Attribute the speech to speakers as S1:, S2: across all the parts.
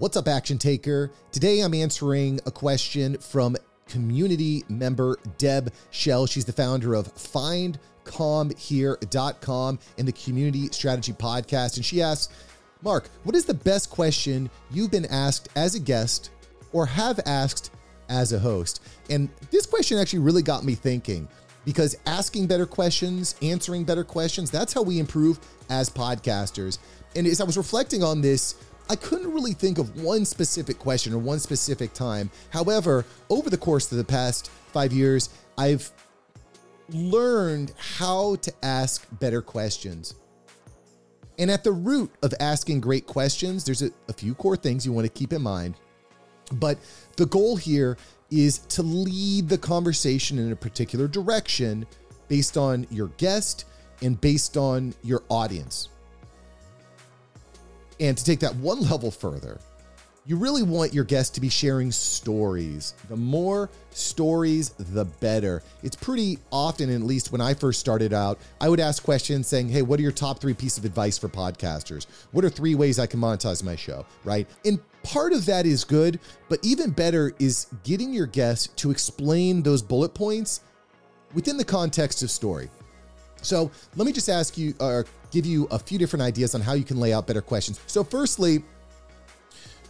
S1: What's up, Action Taker? Today I'm answering a question from community member Deb Schell. She's the founder of findcalmhere.com and the Community Strategy Podcast. And she asks, Mark, what is the best question you've been asked as a guest or have asked as a host? And this question actually really got me thinking because asking better questions, answering better questions, that's how we improve as podcasters. And as I was reflecting on this, I couldn't really think of one specific question or one specific time. However, over the course of the past five years, I've learned how to ask better questions. And at the root of asking great questions, there's a, a few core things you want to keep in mind. But the goal here is to lead the conversation in a particular direction based on your guest and based on your audience. And to take that one level further, you really want your guest to be sharing stories. The more stories, the better. It's pretty often, at least when I first started out, I would ask questions saying, Hey, what are your top three pieces of advice for podcasters? What are three ways I can monetize my show? Right. And part of that is good, but even better is getting your guest to explain those bullet points within the context of story. So let me just ask you, uh, or give you a few different ideas on how you can lay out better questions. So, firstly,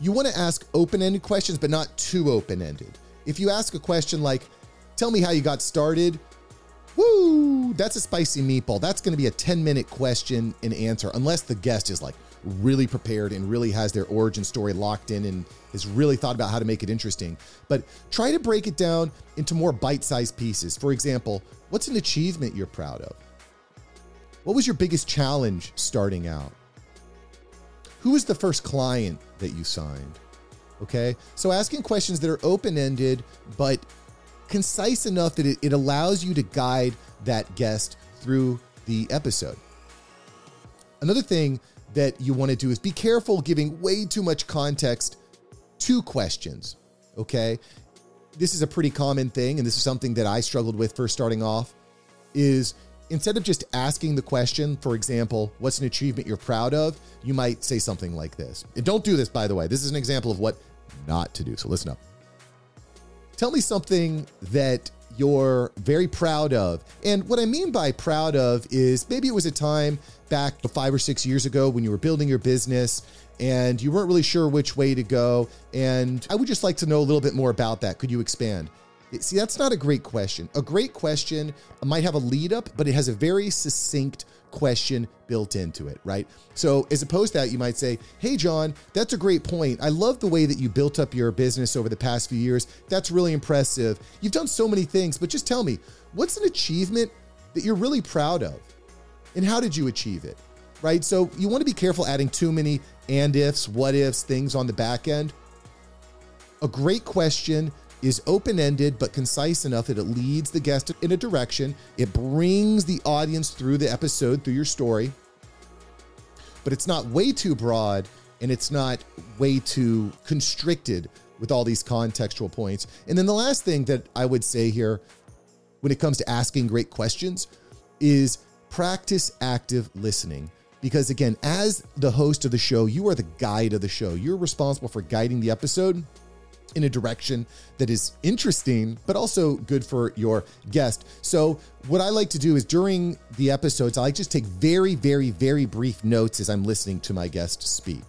S1: you want to ask open ended questions, but not too open ended. If you ask a question like, tell me how you got started, woo, that's a spicy meatball. That's going to be a 10 minute question and answer, unless the guest is like really prepared and really has their origin story locked in and has really thought about how to make it interesting. But try to break it down into more bite sized pieces. For example, what's an achievement you're proud of? What was your biggest challenge starting out? Who was the first client that you signed? Okay. So asking questions that are open ended, but concise enough that it, it allows you to guide that guest through the episode. Another thing that you want to do is be careful giving way too much context to questions. Okay. This is a pretty common thing, and this is something that I struggled with first starting off. Is instead of just asking the question, for example, what's an achievement you're proud of, you might say something like this. And don't do this, by the way. This is an example of what not to do. So listen up. Tell me something that you're very proud of. And what I mean by proud of is maybe it was a time back five or six years ago when you were building your business and you weren't really sure which way to go. And I would just like to know a little bit more about that. Could you expand? See, that's not a great question. A great question might have a lead up, but it has a very succinct question built into it, right? So, as opposed to that, you might say, Hey, John, that's a great point. I love the way that you built up your business over the past few years. That's really impressive. You've done so many things, but just tell me, what's an achievement that you're really proud of? And how did you achieve it? Right? So, you want to be careful adding too many and ifs, what ifs, things on the back end. A great question is open ended but concise enough that it leads the guest in a direction. It brings the audience through the episode, through your story, but it's not way too broad and it's not way too constricted with all these contextual points. And then the last thing that I would say here when it comes to asking great questions is practice active listening. Because again, as the host of the show, you are the guide of the show. You're responsible for guiding the episode in a direction that is interesting, but also good for your guest. So, what I like to do is during the episodes, I like just take very, very, very brief notes as I'm listening to my guest speak.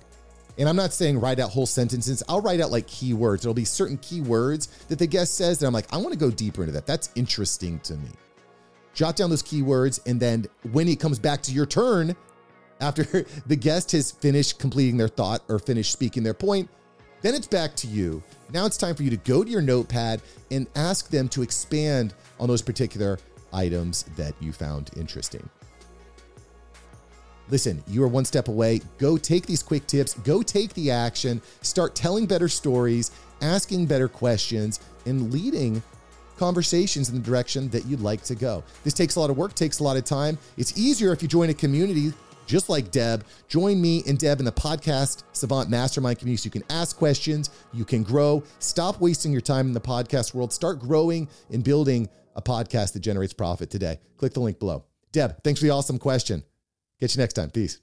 S1: And I'm not saying write out whole sentences. I'll write out like keywords. There'll be certain keywords that the guest says that I'm like, I want to go deeper into that. That's interesting to me. Jot down those keywords. And then when it comes back to your turn, after the guest has finished completing their thought or finished speaking their point, then it's back to you. Now it's time for you to go to your notepad and ask them to expand on those particular items that you found interesting. Listen, you are one step away. Go take these quick tips, go take the action, start telling better stories, asking better questions, and leading conversations in the direction that you'd like to go. This takes a lot of work, takes a lot of time. It's easier if you join a community just like Deb. Join me and Deb in the podcast Savant Mastermind community so you can ask questions, you can grow. Stop wasting your time in the podcast world. Start growing and building a podcast that generates profit today. Click the link below. Deb, thanks for the awesome question. Catch you next time. Peace.